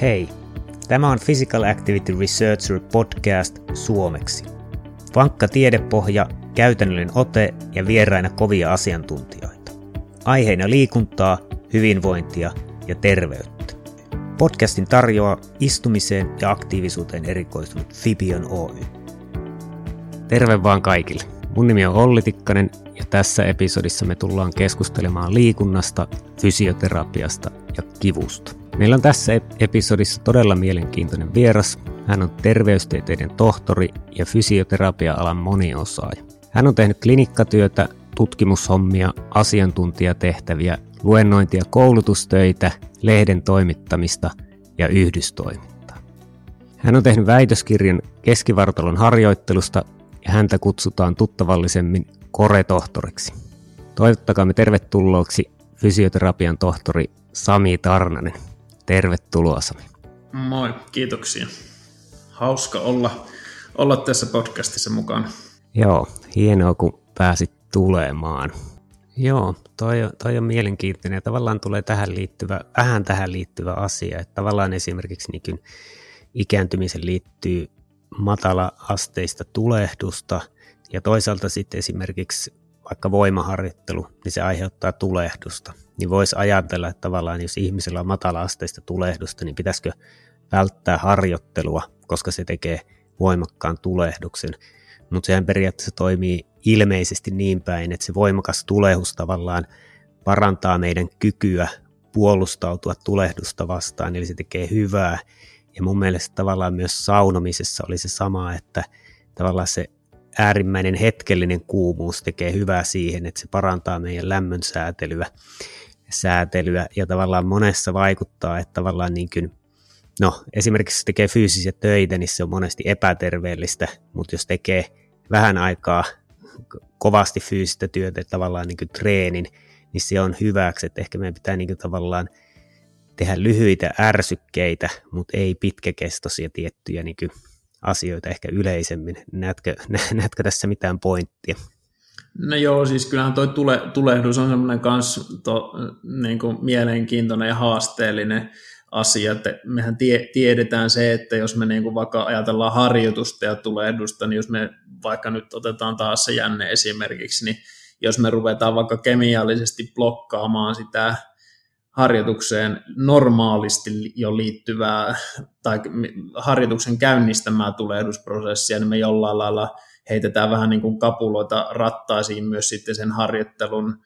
Hei, tämä on Physical Activity Researcher podcast suomeksi. Vankka tiedepohja, käytännöllinen ote ja vieraina kovia asiantuntijoita. Aiheina liikuntaa, hyvinvointia ja terveyttä. Podcastin tarjoaa istumiseen ja aktiivisuuteen erikoistunut Fibion Oy. Terve vaan kaikille. Mun nimi on Olli Tikkanen ja tässä episodissa me tullaan keskustelemaan liikunnasta, fysioterapiasta ja kivusta. Meillä on tässä episodissa todella mielenkiintoinen vieras. Hän on terveystieteiden tohtori ja fysioterapia-alan moniosaaja. Hän on tehnyt klinikkatyötä, tutkimushommia, asiantuntijatehtäviä, luennointia, koulutustöitä, lehden toimittamista ja yhdystoimintaa. Hän on tehnyt väitöskirjan keskivartalon harjoittelusta ja häntä kutsutaan tuttavallisemmin koretohtoriksi. Toivottakaamme tervetulleeksi fysioterapian tohtori Sami Tarnanen. Tervetuloa Sami. Moi, kiitoksia. Hauska olla, olla tässä podcastissa mukana. Joo, hienoa kun pääsit tulemaan. Joo, toi, toi on mielenkiintoinen ja tavallaan tulee tähän liittyvä, vähän tähän liittyvä asia, että tavallaan esimerkiksi niin ikääntymisen liittyy matala-asteista tulehdusta ja toisaalta sitten esimerkiksi vaikka voimaharjoittelu, niin se aiheuttaa tulehdusta. Niin voisi ajatella, että tavallaan jos ihmisellä on matala-asteista tulehdusta, niin pitäisikö välttää harjoittelua, koska se tekee voimakkaan tulehduksen. Mutta sehän periaatteessa toimii ilmeisesti niin päin, että se voimakas tulehdus tavallaan parantaa meidän kykyä puolustautua tulehdusta vastaan, eli se tekee hyvää. Ja mun mielestä tavallaan myös saunomisessa oli se sama, että tavallaan se äärimmäinen hetkellinen kuumuus tekee hyvää siihen, että se parantaa meidän lämmön säätelyä, säätelyä. Ja tavallaan monessa vaikuttaa, että tavallaan niin kuin, no esimerkiksi jos tekee fyysisiä töitä, niin se on monesti epäterveellistä, mutta jos tekee vähän aikaa kovasti fyysistä työtä, tavallaan niin kuin treenin, niin se on hyväksi, että ehkä meidän pitää niin kuin tavallaan tehdä lyhyitä ärsykkeitä, mutta ei pitkäkestoisia tiettyjä niin kuin asioita ehkä yleisemmin. Näetkö, näetkö tässä mitään pointtia? No joo, siis kyllähän toi tule, tulehdus on semmoinen kans to, niin kuin mielenkiintoinen ja haasteellinen asia, että mehän tie, tiedetään se, että jos me niin kuin vaikka ajatellaan harjoitusta ja tulehdusta, niin jos me vaikka nyt otetaan taas se jänne esimerkiksi, niin jos me ruvetaan vaikka kemiallisesti blokkaamaan sitä harjoitukseen normaalisti jo liittyvää tai harjoituksen käynnistämää tulehdusprosessia, niin me jollain lailla heitetään vähän niin kuin kapuloita rattaisiin myös sitten sen harjoittelun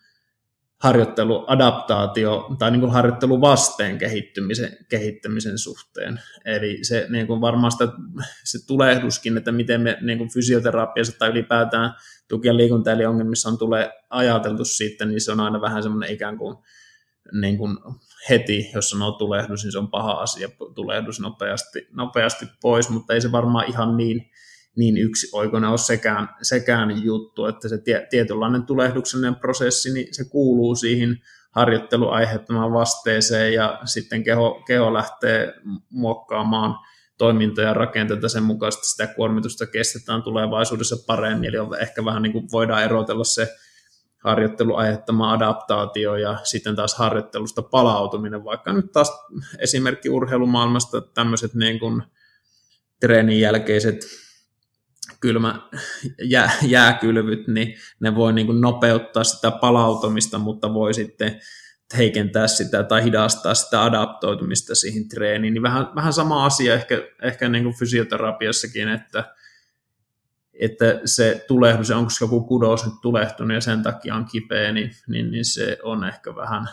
harjoitteluadaptaatio tai niin kuin harjoitteluvasteen kehittymisen, kehittämisen suhteen. Eli se niin kuin varmaan sitä, se tulehduskin, että miten me niin kuin fysioterapiassa tai ylipäätään tuki- ja liikuntaeliongelmissa on tulee ajateltu sitten, niin se on aina vähän semmoinen ikään kuin niin kuin heti, jos sanoo tulehdus, niin se on paha asia, tulehdus nopeasti, nopeasti pois, mutta ei se varmaan ihan niin, niin yksioikoinen ole sekään, sekään juttu, että se tie, tietynlainen tulehduksellinen prosessi, niin se kuuluu siihen harjoittelu aiheuttamaan vasteeseen ja sitten keho, keho lähtee muokkaamaan toimintoja ja rakenteita sen mukaisesti sitä kuormitusta kestetään tulevaisuudessa paremmin, eli on ehkä vähän niin kuin voidaan erotella se harjoittelu aiheuttama adaptaatio ja sitten taas harjoittelusta palautuminen, vaikka nyt taas esimerkki urheilumaailmasta tämmöiset niin kuin treenin jälkeiset kylmä jää, jääkylvyt, niin ne voi niin kuin nopeuttaa sitä palautumista, mutta voi sitten heikentää sitä tai hidastaa sitä adaptoitumista siihen treeniin. Niin vähän, vähän sama asia ehkä, ehkä niin kuin fysioterapiassakin, että että se tulehdus, onko joku kudos nyt tulehtunut ja sen takia on kipeä, niin, niin, niin se on ehkä vähän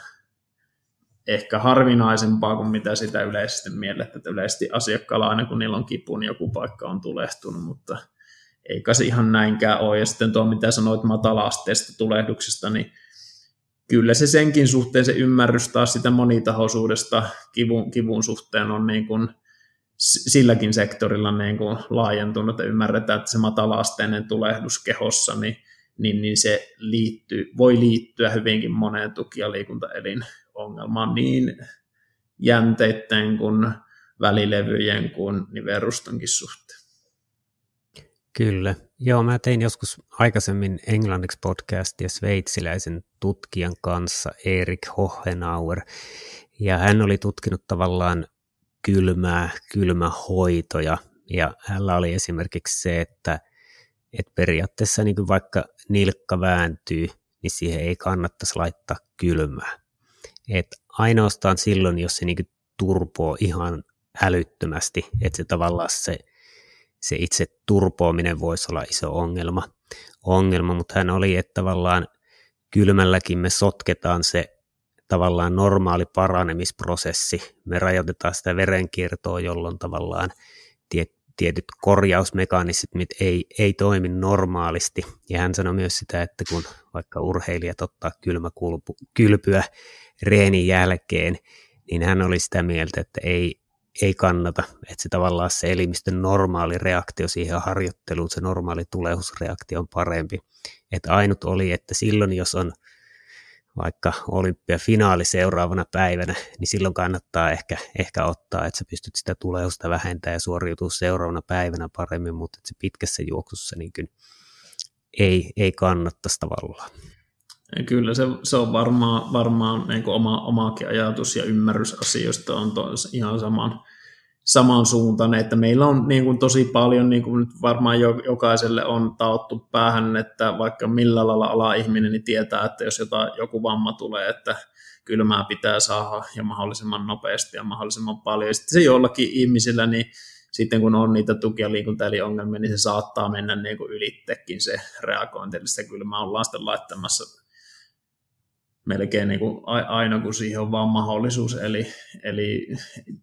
ehkä harvinaisempaa kuin mitä sitä yleisesti miellettä, että yleisesti asiakkaalla aina kun niillä on kipu, niin joku paikka on tulehtunut, mutta eikä se ihan näinkään ole. Ja sitten tuo, mitä sanoit matala-asteesta tulehduksesta, niin kyllä se senkin suhteen se ymmärrys taas sitä monitahoisuudesta kivun, kivun suhteen on niin kuin, silläkin sektorilla niin kuin laajentunut ja ymmärretään, että se matala-asteinen tulehdus kehossa, niin, niin, niin se liittyy, voi liittyä hyvinkin moneen tuki- ja liikuntaelin ongelmaan niin jänteiden kuin välilevyjen kuin niverustonkin suhteen. Kyllä. Joo, mä tein joskus aikaisemmin englanniksi podcastia sveitsiläisen tutkijan kanssa, Erik Hohenauer, ja hän oli tutkinut tavallaan kylmää, kylmähoitoja. Ja hänellä oli esimerkiksi se, että, että periaatteessa niin kuin vaikka nilkka vääntyy, niin siihen ei kannattaisi laittaa kylmää. Et ainoastaan silloin, jos se niin kuin turpoo ihan älyttömästi, että se tavallaan se, se itse turpoaminen voisi olla iso ongelma, ongelma, mutta hän oli, että tavallaan kylmälläkin me sotketaan se tavallaan normaali paranemisprosessi. Me rajoitetaan sitä verenkiertoa, jolloin tavallaan tiet, tietyt korjausmekanismit ei, ei toimi normaalisti. Ja hän sanoi myös sitä, että kun vaikka urheilijat ottaa kylpyä reenin jälkeen, niin hän oli sitä mieltä, että ei, ei kannata, että se tavallaan se elimistön normaali reaktio siihen harjoitteluun, se normaali tulehusreaktio on parempi. Että ainut oli, että silloin jos on vaikka olympiafinaali seuraavana päivänä, niin silloin kannattaa ehkä, ehkä ottaa, että sä pystyt sitä tulehusta vähentämään ja suoriutua seuraavana päivänä paremmin, mutta että se pitkässä juoksussa niin kyllä ei, ei kannattaisi tavallaan. Kyllä se, se on varmaan, varmaan niin oma, omaakin ajatus ja ymmärrys asioista on ihan saman, samansuuntainen, että meillä on niin kuin tosi paljon, niin kuin nyt varmaan jokaiselle on taottu päähän, että vaikka millä lailla ala-ihminen niin tietää, että jos jotain, joku vamma tulee, että kylmää pitää saada ja mahdollisimman nopeasti ja mahdollisimman paljon. Ja sitten se jollakin ihmisillä, niin sitten kun on niitä tuki- ja liikuntaeliongelmia, niin se saattaa mennä niin kuin ylittekin se reagointi, eli sitä kylmää ollaan sitten laittamassa melkein niin kuin aina, kun siihen on vaan mahdollisuus. Eli, eli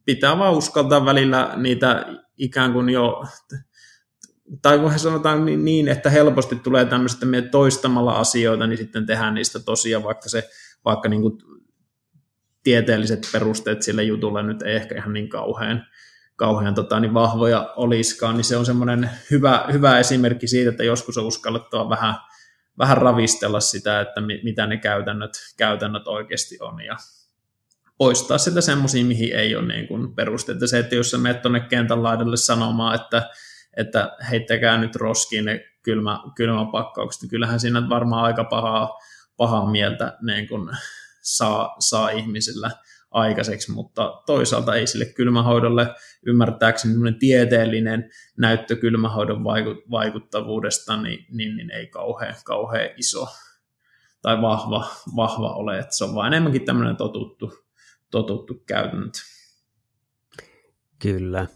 pitää vaan uskaltaa välillä niitä ikään kuin jo, tai kun he sanotaan niin, että helposti tulee tämmöistä, että toistamalla asioita, niin sitten tehdään niistä tosiaan, vaikka se vaikka niin kuin tieteelliset perusteet sille jutulle nyt ei ehkä ihan niin kauhean, kauhean tota, niin vahvoja olisikaan, niin se on semmoinen hyvä, hyvä esimerkki siitä, että joskus on uskallettava vähän vähän ravistella sitä, että mitä ne käytännöt, käytännöt oikeasti on ja poistaa sitä semmoisia, mihin ei ole niin kuin perusteita. Se, että jos sä menet tuonne kentän laidalle sanomaan, että, että heittäkää nyt roskiin ne kylmä, kylmäpakkaukset, niin kyllähän siinä varmaan aika pahaa, pahaa mieltä niin kuin saa, saa ihmisillä aikaiseksi, mutta toisaalta ei sille kylmähoidolle ymmärtääkseni tieteellinen näyttö kylmähoidon vaikuttavuudesta niin, niin, niin ei kauhean, kauhean iso tai vahva, vahva ole, että se on vain enemmänkin tämmöinen totuttu, totuttu käytäntö. Kyllä.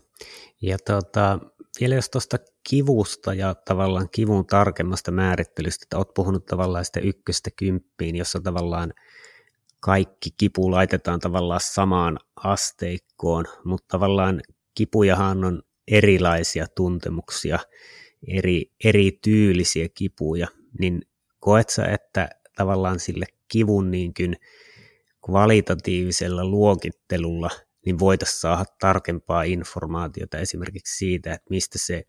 Ja tota, vielä jos tuosta kivusta ja tavallaan kivun tarkemmasta määrittelystä, että olet puhunut tavallaan sitä ykköstä kymppiin, jossa tavallaan – kaikki kipu laitetaan tavallaan samaan asteikkoon, mutta tavallaan kipujahan on erilaisia tuntemuksia, eri, eri tyylisiä kipuja, niin koet sä, että tavallaan sille kivun niin kuin kvalitatiivisella luokittelulla niin voitaisiin saada tarkempaa informaatiota esimerkiksi siitä, että mistä se,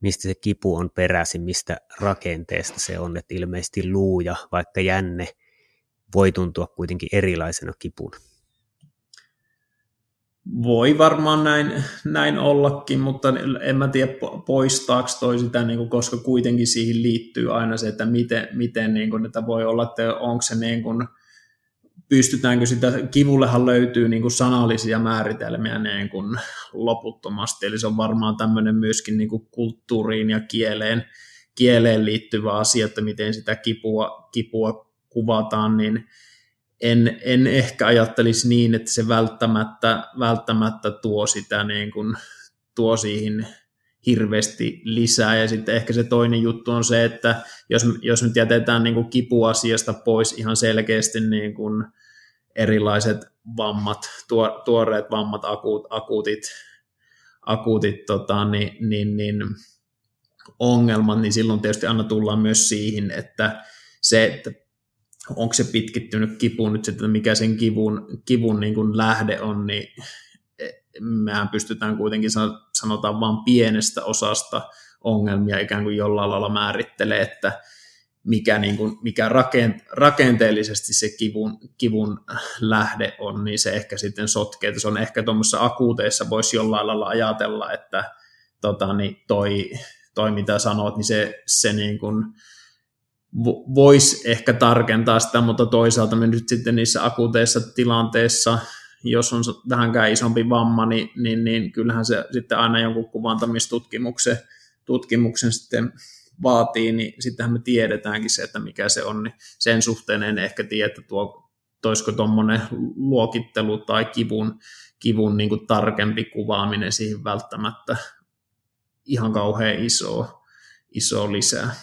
mistä se kipu on peräisin, mistä rakenteesta se on, että ilmeisesti luuja, vaikka jänne – voi tuntua kuitenkin erilaisena kipuna. Voi varmaan näin, näin ollakin, mutta en mä tiedä poistaako toi sitä, niin kuin, koska kuitenkin siihen liittyy aina se, että miten, miten niin kuin, että voi olla, että onko se niin kuin, pystytäänkö sitä, kivullehan löytyy niin kuin sanallisia määritelmiä niin kuin loputtomasti, eli se on varmaan tämmöinen myöskin niin kuin kulttuuriin ja kieleen, kieleen liittyvä asia, että miten sitä kipua, kipua kuvataan, niin en, en ehkä ajattelisi niin, että se välttämättä, välttämättä tuo sitä niin kuin, tuo siihen hirveästi lisää. Ja sitten ehkä se toinen juttu on se, että jos, jos nyt jätetään niin kuin kipuasiasta pois ihan selkeästi niin kuin erilaiset vammat, tuo, tuoreet vammat, akuut, akuutit, akuutit tota, niin, niin, niin, ongelmat, niin silloin tietysti aina tullaan myös siihen, että se, että onko se pitkittynyt kipu nyt sitten, mikä sen kivun, kivun niin kuin lähde on, niin e, mehän pystytään kuitenkin sanotaan vain pienestä osasta ongelmia ikään kuin jollain lailla määrittelee, että mikä, niin kuin, mikä rakenteellisesti se kivun, kivun lähde on, niin se ehkä sitten sotkee, se on ehkä tuommoisessa akuuteissa voisi jollain lailla ajatella, että tota, niin toi, toi mitä sanot, niin se, se niin kuin, voisi ehkä tarkentaa sitä, mutta toisaalta me nyt sitten niissä akuuteissa tilanteissa jos on vähänkään isompi vamma, niin, niin, niin kyllähän se sitten aina jonkun kuvantamistutkimuksen tutkimuksen sitten vaatii, niin sittenhän me tiedetäänkin se, että mikä se on, niin sen suhteen en ehkä tiedä, että tuo, toisiko tuommoinen luokittelu tai kivun, kivun niin kuin tarkempi kuvaaminen siihen välttämättä ihan kauhean iso, iso lisää.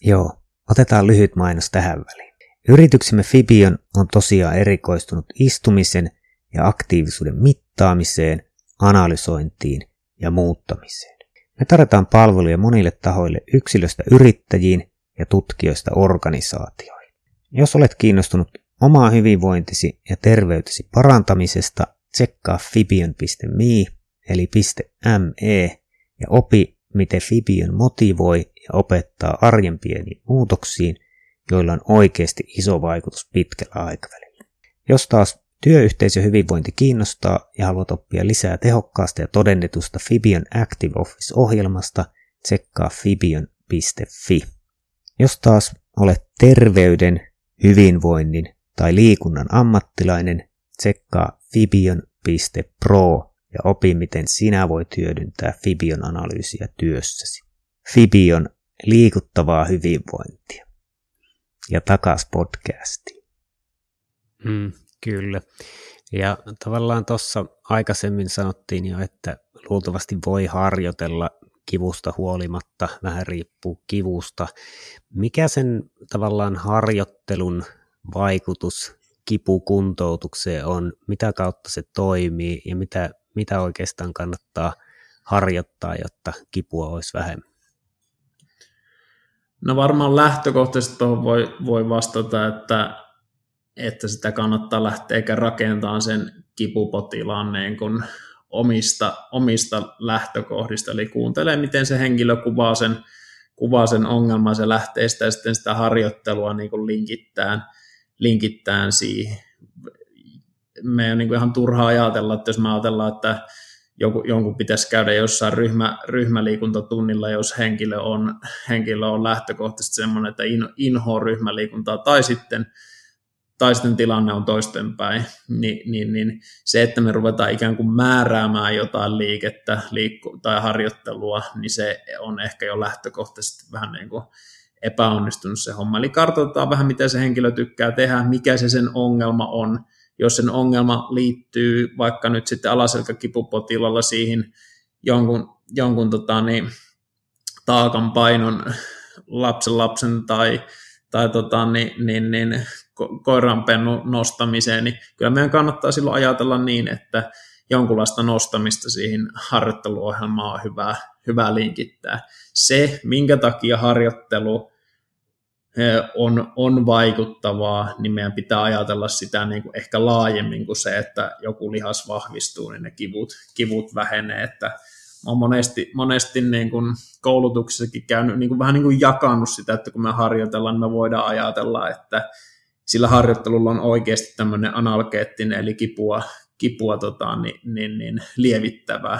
Joo, otetaan lyhyt mainos tähän väliin. Yrityksemme Fibion on tosiaan erikoistunut istumisen ja aktiivisuuden mittaamiseen, analysointiin ja muuttamiseen. Me tarjotaan palveluja monille tahoille yksilöstä yrittäjiin ja tutkijoista organisaatioihin. Jos olet kiinnostunut omaa hyvinvointisi ja terveytesi parantamisesta, tsekkaa fibion.me eli .me ja opi, miten Fibion motivoi ja opettaa arjen pieniin muutoksiin, joilla on oikeasti iso vaikutus pitkällä aikavälillä. Jos taas työyhteisö hyvinvointi kiinnostaa ja haluat oppia lisää tehokkaasta ja todennetusta Fibion Active Office-ohjelmasta, tsekkaa fibion.fi. Jos taas olet terveyden, hyvinvoinnin tai liikunnan ammattilainen, tsekkaa fibion.pro ja opi, miten sinä voit hyödyntää Fibion analyysiä työssäsi. Fibion liikuttavaa hyvinvointia. Ja takas podcastiin. Mm, kyllä. Ja tavallaan tuossa aikaisemmin sanottiin jo, että luultavasti voi harjoitella kivusta huolimatta, vähän riippuu kivusta. Mikä sen tavallaan harjoittelun vaikutus kipukuntoutukseen on, mitä kautta se toimii ja mitä, mitä oikeastaan kannattaa harjoittaa, jotta kipua olisi vähemmän? No varmaan lähtökohtaisesti tuohon voi, voi vastata, että, että sitä kannattaa lähteä eikä rakentaa sen kipupotilaan niin kuin omista, omista lähtökohdista, eli kuuntelee, miten se henkilö kuvaa sen, kuvaa sen ongelman, se lähtee sitä sitten sitä harjoittelua niin kuin linkittään, linkittään siihen. Me on niin kuin ihan turhaa ajatella, että jos me ajatellaan, että joku, jonkun pitäisi käydä jossain ryhmä, ryhmäliikuntatunnilla, jos henkilö on, henkilö on lähtökohtaisesti sellainen, että in, inhoa ryhmäliikuntaa, tai sitten, tai sitten tilanne on toistenpäin, niin, niin, niin se, että me ruvetaan ikään kuin määräämään jotain liikettä liikku, tai harjoittelua, niin se on ehkä jo lähtökohtaisesti vähän niin kuin epäonnistunut se homma. Eli kartoitetaan vähän, mitä se henkilö tykkää tehdä, mikä se sen ongelma on, jos sen ongelma liittyy vaikka nyt sitten alaselkäkipupotilalla siihen jonkun, jonkun tota, niin, taakan painon lapsen lapsen tai, tai tota, niin, niin, niin, ko- koiranpennun nostamiseen, niin kyllä meidän kannattaa silloin ajatella niin, että jonkunlaista nostamista siihen harjoitteluohjelmaan on hyvä, hyvä linkittää. Se, minkä takia harjoittelu on, on vaikuttavaa, niin meidän pitää ajatella sitä niin kuin ehkä laajemmin kuin se, että joku lihas vahvistuu, niin ne kivut, kivut vähenee, että olen monesti, monesti niin kuin koulutuksessakin käynyt niin kuin vähän niin kuin jakanut sitä, että kun me harjoitellaan, niin me voidaan ajatella, että sillä harjoittelulla on oikeasti tämmöinen analgeettinen, eli kipua, kipua tota, niin, niin, niin lievittävä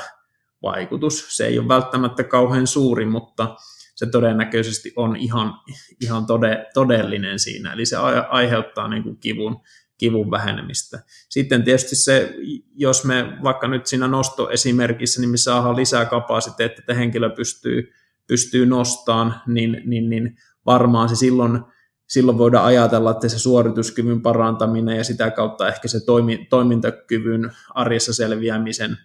vaikutus. Se ei ole välttämättä kauhean suuri, mutta se todennäköisesti on ihan, ihan tode, todellinen siinä, eli se aiheuttaa niin kuin kivun, kivun vähenemistä. Sitten tietysti se, jos me vaikka nyt siinä nostoesimerkissä, niin me saadaan lisää kapasiteettia, että henkilö pystyy, pystyy nostamaan, niin, niin, niin varmaan se silloin, silloin voidaan ajatella, että se suorituskyvyn parantaminen ja sitä kautta ehkä se toimi, toimintakyvyn arjessa selviämisen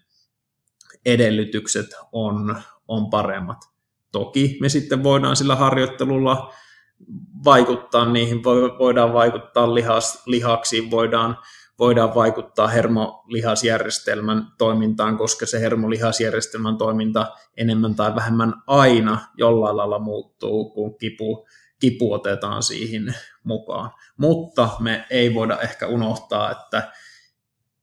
edellytykset on, on paremmat. Toki me sitten voidaan sillä harjoittelulla vaikuttaa niihin, voidaan vaikuttaa lihas, lihaksiin, voidaan, voidaan vaikuttaa hermolihasjärjestelmän toimintaan, koska se hermolihasjärjestelmän toiminta enemmän tai vähemmän aina jollain lailla muuttuu, kun kipu, kipu otetaan siihen mukaan. Mutta me ei voida ehkä unohtaa, että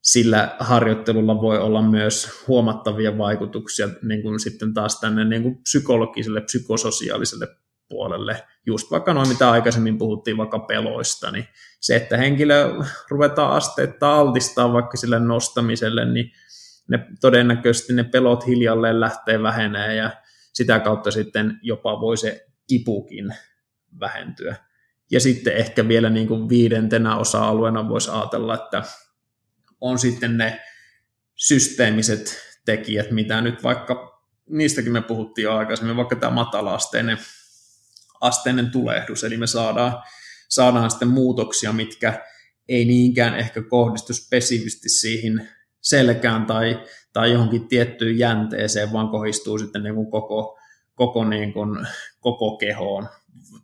sillä harjoittelulla voi olla myös huomattavia vaikutuksia niin kuin sitten taas tänne niin kuin psykologiselle, psykososiaaliselle puolelle. Just vaikka noin, mitä aikaisemmin puhuttiin vaikka peloista, niin se, että henkilö ruvetaan asteetta altistaa vaikka sille nostamiselle, niin ne, todennäköisesti ne pelot hiljalleen lähtee vähenee ja sitä kautta sitten jopa voi se kipukin vähentyä. Ja sitten ehkä vielä niin kuin viidentenä osa-alueena voisi ajatella, että on sitten ne systeemiset tekijät, mitä nyt vaikka, niistäkin me puhuttiin aikaisemmin, vaikka tämä matala-asteinen asteinen tulehdus, eli me saadaan, saadaan sitten muutoksia, mitkä ei niinkään ehkä kohdistu spesifisti siihen selkään tai, tai johonkin tiettyyn jänteeseen, vaan kohdistuu sitten niin kuin koko, koko, niin kuin, koko kehoon.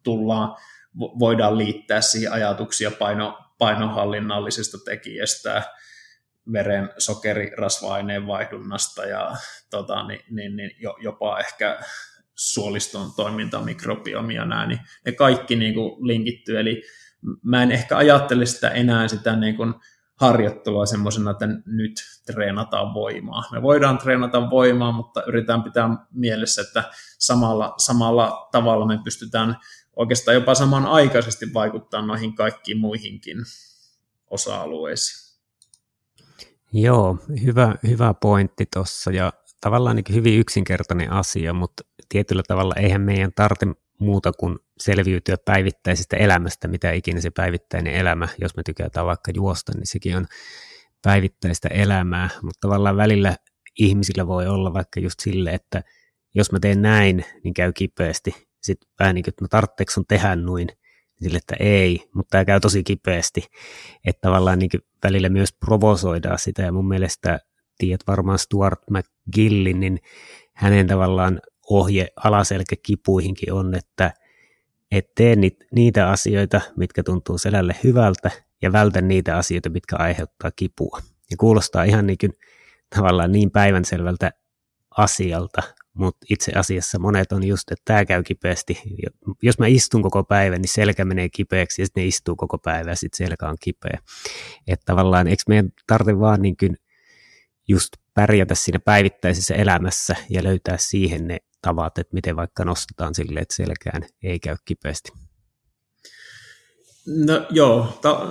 Tullaan, voidaan liittää siihen ajatuksia paino, painohallinnallisesta tekijästä, veren sokerirasva-aineen vaihdunnasta ja tota, niin, niin, niin, jopa ehkä suoliston toiminta, mikrobiomi ja nämä, niin ne kaikki niin kuin linkittyy. Eli mä en ehkä ajattele sitä enää sitä niin kuin harjoittelua semmoisena, että nyt treenataan voimaa. Me voidaan treenata voimaa, mutta yritetään pitää mielessä, että samalla, samalla tavalla me pystytään oikeastaan jopa samanaikaisesti vaikuttaa noihin kaikkiin muihinkin osa-alueisiin. Joo, hyvä, hyvä pointti tuossa ja tavallaan niin hyvin yksinkertainen asia, mutta tietyllä tavalla eihän meidän tarvitse muuta kuin selviytyä päivittäisestä elämästä, mitä ikinä se päivittäinen elämä, jos me tykätään vaikka juosta, niin sekin on päivittäistä elämää, mutta tavallaan välillä ihmisillä voi olla vaikka just sille, että jos mä teen näin, niin käy kipeästi. Sitten vähän niin kuin, että no tehdä noin, sille, että ei, mutta tämä käy tosi kipeästi. Että tavallaan niin välillä myös provosoidaan sitä, ja mun mielestä tiedät varmaan Stuart McGillin, niin hänen tavallaan ohje alaselkäkipuihinkin on, että et tee niitä asioita, mitkä tuntuu selälle hyvältä, ja vältä niitä asioita, mitkä aiheuttaa kipua. Ja kuulostaa ihan niin kuin, tavallaan niin päivänselvältä asialta, mutta itse asiassa monet on just, että tämä käy kipeästi. Jos mä istun koko päivän, niin selkä menee kipeäksi ja sitten ne istuu koko päivän ja sitten selkä on kipeä. Että tavallaan eikö meidän tarvitse vaan niin kuin just pärjätä siinä päivittäisessä elämässä ja löytää siihen ne tavat, että miten vaikka nostetaan sille, että selkään ei käy kipeästi. No joo, ta-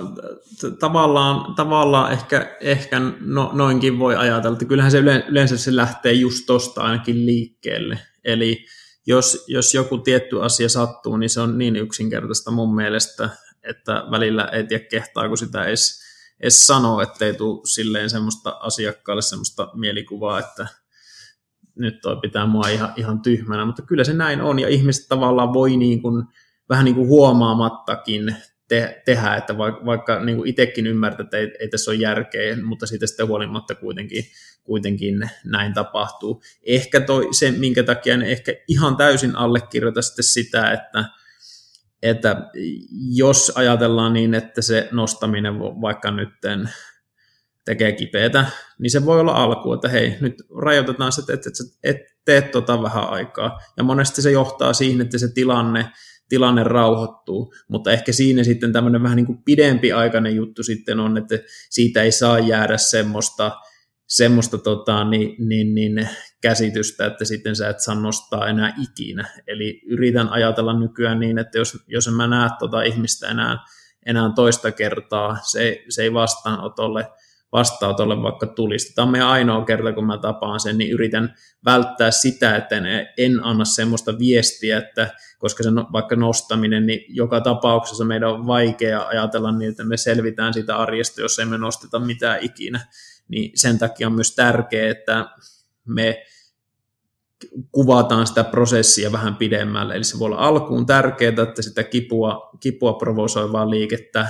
t- tavallaan, tavallaan ehkä, ehkä no, noinkin voi ajatella, että kyllähän se yleensä se lähtee just tosta ainakin liikkeelle. Eli jos, jos joku tietty asia sattuu, niin se on niin yksinkertaista mun mielestä, että välillä ei tiedä kehtaa, kun sitä edes, edes sanoo, ettei tule silleen semmoista asiakkaalle semmoista mielikuvaa, että nyt toi pitää mua ihan, ihan tyhmänä, mutta kyllä se näin on, ja ihmiset tavallaan voi niin kuin, vähän niin kuin huomaamattakin te, tehdä, että vaikka, vaikka niin kuin itsekin ymmärtää, että ei, ei tässä ole järkeä, mutta siitä sitten huolimatta kuitenkin, kuitenkin näin tapahtuu. Ehkä toi, se, minkä takia en ehkä ihan täysin allekirjoita sitten sitä, että, että jos ajatellaan niin, että se nostaminen vaikka nytten tekee kipeätä, niin se voi olla alku, että hei, nyt rajoitetaan se, että et, et, et teet tota vähän aikaa. Ja monesti se johtaa siihen, että se tilanne, tilanne rauhoittuu, mutta ehkä siinä sitten tämmöinen vähän niin kuin pidempiaikainen juttu sitten on, että siitä ei saa jäädä semmoista, semmoista tota, niin, niin, niin, käsitystä, että sitten sä et saa nostaa enää ikinä. Eli yritän ajatella nykyään niin, että jos, jos en mä näe tota ihmistä enää, enää toista kertaa, se, se ei vastaanotolle vastaanotolle vaikka tulisi. Tämä on meidän ainoa kerta, kun mä tapaan sen, niin yritän välttää sitä, että en, en anna semmoista viestiä, että koska se no, vaikka nostaminen, niin joka tapauksessa meidän on vaikea ajatella niin, että me selvitään sitä arjesta, jos emme nosteta mitään ikinä. Niin sen takia on myös tärkeää, että me kuvataan sitä prosessia vähän pidemmälle. Eli se voi olla alkuun tärkeää, että sitä kipua, kipua provosoivaa liikettä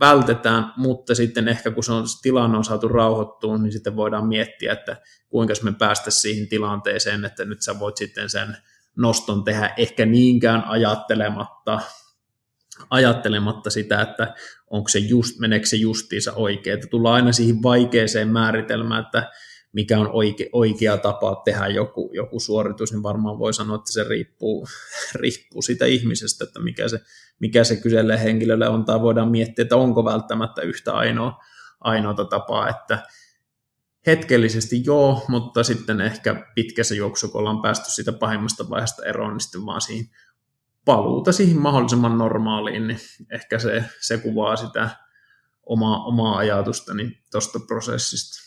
vältetään, mutta sitten ehkä kun se on, tilanne on saatu rauhoittua, niin sitten voidaan miettiä, että kuinka me päästä siihen tilanteeseen, että nyt sä voit sitten sen noston tehdä ehkä niinkään ajattelematta, ajattelematta sitä, että onko se just, meneekö se justiinsa oikein, että tullaan aina siihen vaikeeseen määritelmään, että mikä on oike, oikea tapa tehdä joku, joku suoritus, niin varmaan voi sanoa, että se riippuu, riippuu siitä ihmisestä, että mikä se, mikä se kyseelle henkilölle on, tai voidaan miettiä, että onko välttämättä yhtä ainoa, ainoata tapaa, että hetkellisesti joo, mutta sitten ehkä pitkässä juoksussa, kun ollaan päästy siitä pahimmasta vaiheesta eroon, niin sitten vaan siihen paluuta siihen mahdollisimman normaaliin, niin ehkä se, se kuvaa sitä omaa, omaa ajatustani tuosta prosessista.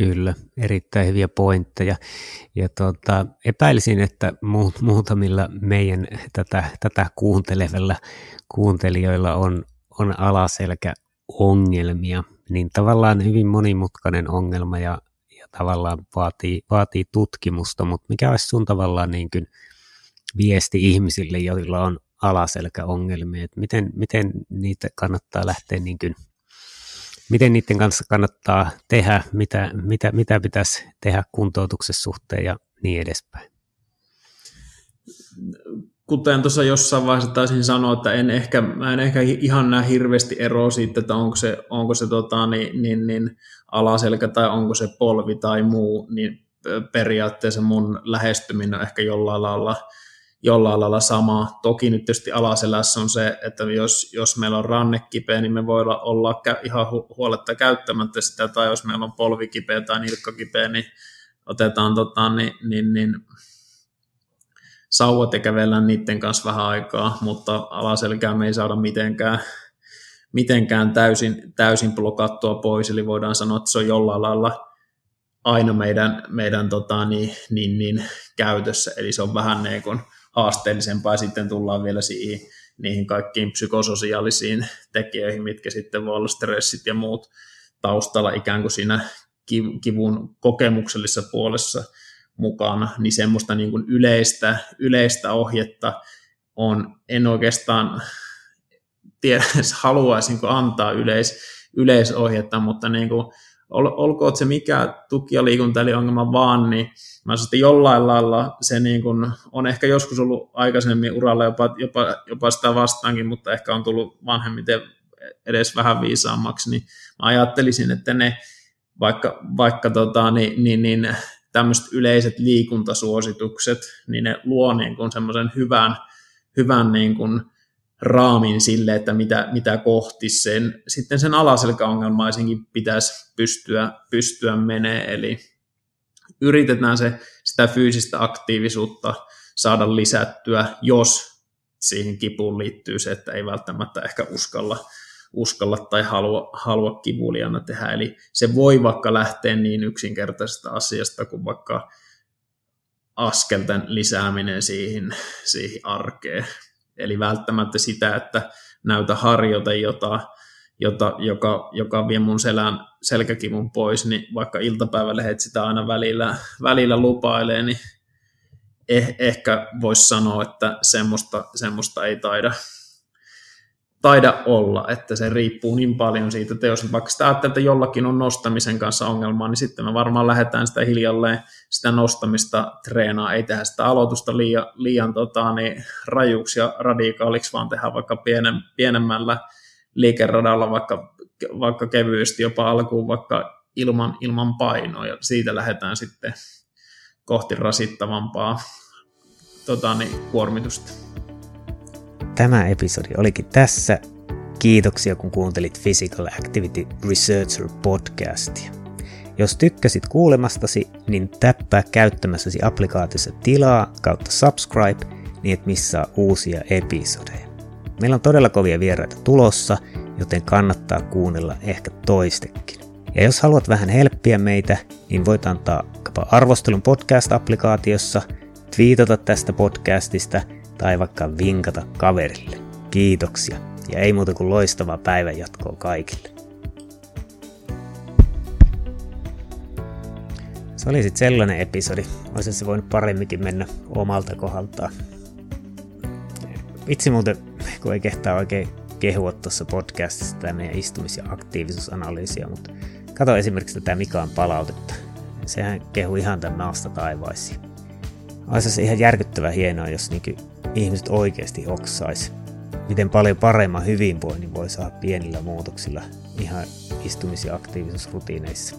Kyllä, erittäin hyviä pointteja. Ja tuota, epäilisin, että muut, muutamilla meidän tätä, tätä kuuntelevilla kuuntelijoilla on, on alaselkä ongelmia. niin tavallaan hyvin monimutkainen ongelma ja, ja tavallaan vaatii, vaatii tutkimusta, mutta mikä olisi sun tavallaan niin kuin viesti ihmisille, joilla on alaselkäongelmia, että miten, miten niitä kannattaa lähteä niin kuin, miten niiden kanssa kannattaa tehdä, mitä, mitä, mitä pitäisi tehdä kuntoutuksessa suhteen ja niin edespäin? Kuten tuossa jossain vaiheessa taisin sanoa, että en ehkä, mä en ehkä ihan näe hirveästi eroa siitä, että onko se, onko se tota, niin, niin, niin alaselkä tai onko se polvi tai muu, niin periaatteessa mun lähestyminen on ehkä jollain lailla, jollain lailla sama. Toki nyt tietysti alaselässä on se, että jos, jos meillä on ranne kipeä, niin me voidaan olla ihan huoletta käyttämättä sitä, tai jos meillä on polvi kipeä tai nilkka kipeä, niin otetaan tota, niin, niin, niin sauvat ja kävellään niiden kanssa vähän aikaa, mutta alaselkää me ei saada mitenkään, mitenkään täysin, täysin blokattua pois, eli voidaan sanoa, että se on jollain lailla aina meidän, meidän tota, niin, niin, niin, käytössä, eli se on vähän niin kuin haasteellisempaa, sitten tullaan vielä siihen, niihin kaikkiin psykososiaalisiin tekijöihin, mitkä sitten voi olla stressit ja muut taustalla ikään kuin siinä kivun kokemuksellisessa puolessa, mukana, niin semmoista niin kuin yleistä, yleistä ohjetta on, en oikeastaan tiedä, haluaisinko antaa yleis, yleisohjetta, mutta niin kuin, ol, olkoon se mikä tuki- ja liikuntaeliongelma vaan, niin mä sanoin, että jollain lailla se niin kuin, on ehkä joskus ollut aikaisemmin uralla jopa, jopa, jopa sitä vastaankin, mutta ehkä on tullut vanhemmiten edes vähän viisaammaksi, niin mä ajattelisin, että ne vaikka, vaikka tota, niin, niin, niin tämmöiset yleiset liikuntasuositukset, niin ne luo niin semmoisen hyvän, hyvän niin kuin raamin sille, että mitä, mitä kohti sen, sitten sen alaselkäongelmaisenkin pitäisi pystyä, pystyä menee, eli yritetään se, sitä fyysistä aktiivisuutta saada lisättyä, jos siihen kipuun liittyy se, että ei välttämättä ehkä uskalla uskalla tai halua, halua kivuliana tehdä. Eli se voi vaikka lähteä niin yksinkertaisesta asiasta kuin vaikka askelten lisääminen siihen, siihen arkeen. Eli välttämättä sitä, että näytä harjoite jota, jota, joka, joka vie mun selän, selkäkivun pois, niin vaikka iltapäivälehdet sitä aina välillä, välillä lupailee, niin eh, ehkä voisi sanoa, että semmoista, semmoista ei taida, taida olla, että se riippuu niin paljon siitä teosta. Vaikka sitä ajattelee, että jollakin on nostamisen kanssa ongelmaa, niin sitten me varmaan lähdetään sitä hiljalleen sitä nostamista treenaa. Ei tehdä sitä aloitusta liian, liian tota, niin, rajuksi ja radikaaliksi, vaan tehdään vaikka pienem, pienemmällä liikeradalla, vaikka, vaikka kevyesti jopa alkuun vaikka ilman, ilman painoa, ja siitä lähdetään sitten kohti rasittavampaa tota, niin, kuormitusta tämä episodi olikin tässä. Kiitoksia kun kuuntelit Physical Activity Researcher podcastia. Jos tykkäsit kuulemastasi, niin täppää käyttämässäsi applikaatiossa tilaa kautta subscribe, niin et missaa uusia episodeja. Meillä on todella kovia vieraita tulossa, joten kannattaa kuunnella ehkä toistekin. Ja jos haluat vähän helppiä meitä, niin voit antaa arvostelun podcast-applikaatiossa, twiitata tästä podcastista – tai vaikka vinkata kaverille. Kiitoksia ja ei muuta kuin loistavaa päivänjatkoa kaikille. Se oli sitten sellainen episodi. Olisi se voinut paremminkin mennä omalta kohdaltaan. Itse muuten, kun ei kehtaa oikein kehua tuossa podcastissa tämä meidän istumis- ja aktiivisuusanalyysiä, mutta kato esimerkiksi tätä Mikaan palautetta. Sehän kehu ihan tämän maasta taivaisiin. Olisi se ihan järkyttävän hienoa, jos niin ihmiset oikeasti oksais. Miten paljon paremman hyvinvoinnin voi saada pienillä muutoksilla ihan istumis- ja aktiivisuusrutiineissa.